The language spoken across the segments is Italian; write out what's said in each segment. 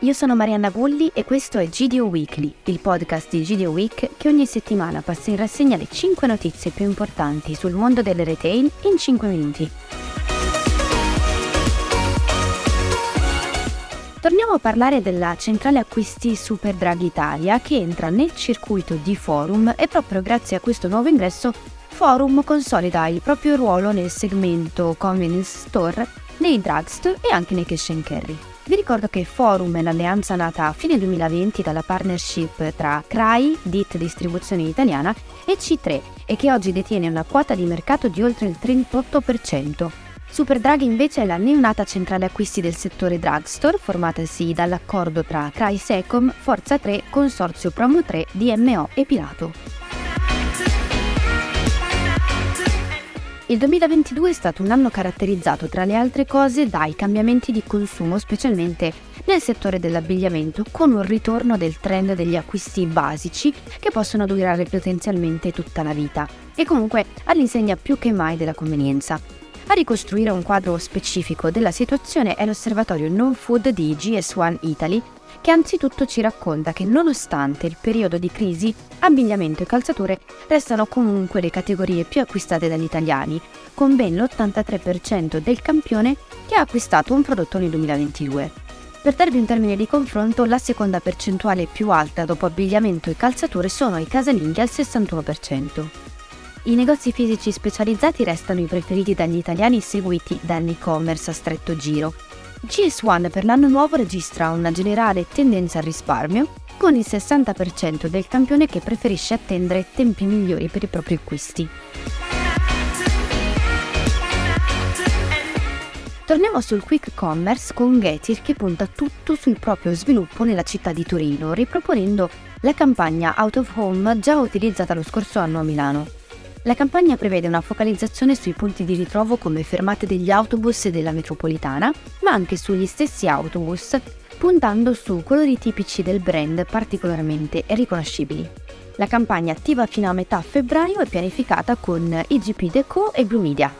io sono Marianna Bulli e questo è GDO Weekly, il podcast di GDO Week che ogni settimana passa in rassegna le 5 notizie più importanti sul mondo delle retail in 5 minuti. Torniamo a parlare della centrale acquisti Super Drag Italia che entra nel circuito di Forum e proprio grazie a questo nuovo ingresso Forum consolida il proprio ruolo nel segmento convenience store, nei drugstore e anche nei cash and carry. Vi ricordo che Forum è l'alleanza nata a fine 2020 dalla partnership tra CRAI, DIT Distribuzione Italiana, e C3 e che oggi detiene una quota di mercato di oltre il 38%. Superdrug invece è la neonata centrale acquisti del settore drugstore, formatasi dall'accordo tra CRAI Secom, Forza 3, Consorzio Promo 3, DMO e Pilato. Il 2022 è stato un anno caratterizzato tra le altre cose dai cambiamenti di consumo, specialmente nel settore dell'abbigliamento, con un ritorno del trend degli acquisti basici che possono durare potenzialmente tutta la vita e comunque all'insegna più che mai della convenienza. A ricostruire un quadro specifico della situazione è l'osservatorio Non Food di GS1 Italy, che anzitutto ci racconta che nonostante il periodo di crisi, abbigliamento e calzature restano comunque le categorie più acquistate dagli italiani, con ben l'83% del campione che ha acquistato un prodotto nel 2022. Per darvi un termine di confronto, la seconda percentuale più alta dopo abbigliamento e calzature sono i casalinghi al 61%. I negozi fisici specializzati restano i preferiti dagli italiani seguiti dall'e-commerce a stretto giro, GS1 per l'anno nuovo registra una generale tendenza al risparmio, con il 60% del campione che preferisce attendere tempi migliori per i propri acquisti. Torniamo sul quick commerce con Getir che punta tutto sul proprio sviluppo nella città di Torino, riproponendo la campagna Out of Home già utilizzata lo scorso anno a Milano. La campagna prevede una focalizzazione sui punti di ritrovo come fermate degli autobus della metropolitana, ma anche sugli stessi autobus, puntando su colori tipici del brand particolarmente riconoscibili. La campagna attiva fino a metà febbraio è pianificata con IGP Deco e Blue Media.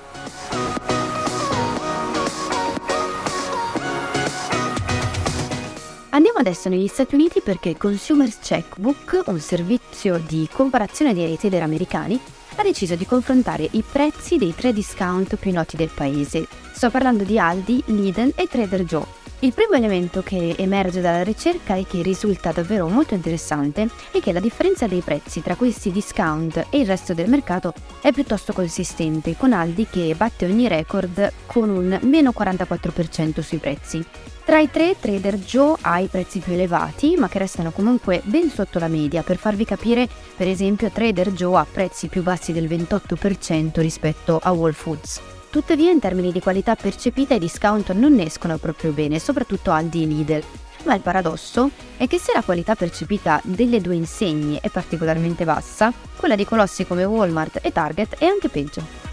Andiamo adesso negli Stati Uniti perché Consumers Checkbook, un servizio di comparazione dei retailer americani, ha deciso di confrontare i prezzi dei tre discount più noti del paese. Sto parlando di Aldi, Lidl e Trader Joe. Il primo elemento che emerge dalla ricerca e che risulta davvero molto interessante è che la differenza dei prezzi tra questi discount e il resto del mercato è piuttosto consistente, con Aldi che batte ogni record con un meno 44% sui prezzi. Tra i tre, Trader Joe ha i prezzi più elevati, ma che restano comunque ben sotto la media. Per farvi capire, per esempio, Trader Joe ha prezzi più bassi del 28% rispetto a Whole Foods. Tuttavia, in termini di qualità percepita, i discount non ne escono proprio bene, soprattutto Aldi e Lidl. Ma il paradosso è che se la qualità percepita delle due insegne è particolarmente bassa, quella di colossi come Walmart e Target è anche peggio.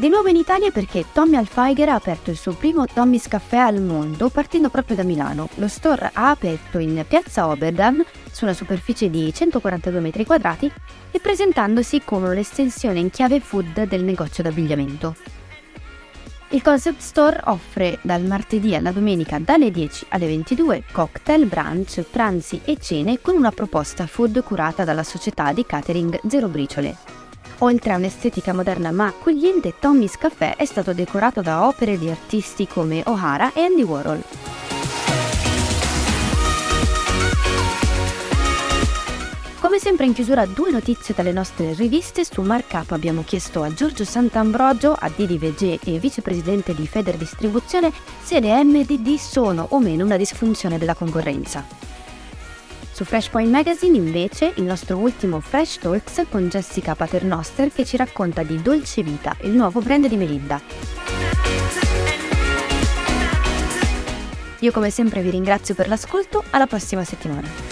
Di nuovo in Italia perché Tommy Alfeiger ha aperto il suo primo Tommy's Caffè al mondo partendo proprio da Milano. Lo store ha aperto in piazza Oberdan su una superficie di 142 m2 e presentandosi come l'estensione in chiave food del negozio d'abbigliamento. Il concept store offre dal martedì alla domenica dalle 10 alle 22 cocktail, brunch, pranzi e cene con una proposta food curata dalla società di catering Zero Briciole. Oltre a un'estetica moderna ma accogliente, Tommy's Café è stato decorato da opere di artisti come O'Hara e Andy Warhol. Come sempre in chiusura due notizie dalle nostre riviste, su Markup abbiamo chiesto a Giorgio Sant'Ambrogio, a Didi VG e vicepresidente di Feder Distribuzione se le MDD sono o meno una disfunzione della concorrenza. Su Flashpoint Magazine invece il nostro ultimo Fresh Talks con Jessica Paternoster che ci racconta di Dolce Vita, il nuovo brand di Melinda. Io come sempre vi ringrazio per l'ascolto, alla prossima settimana.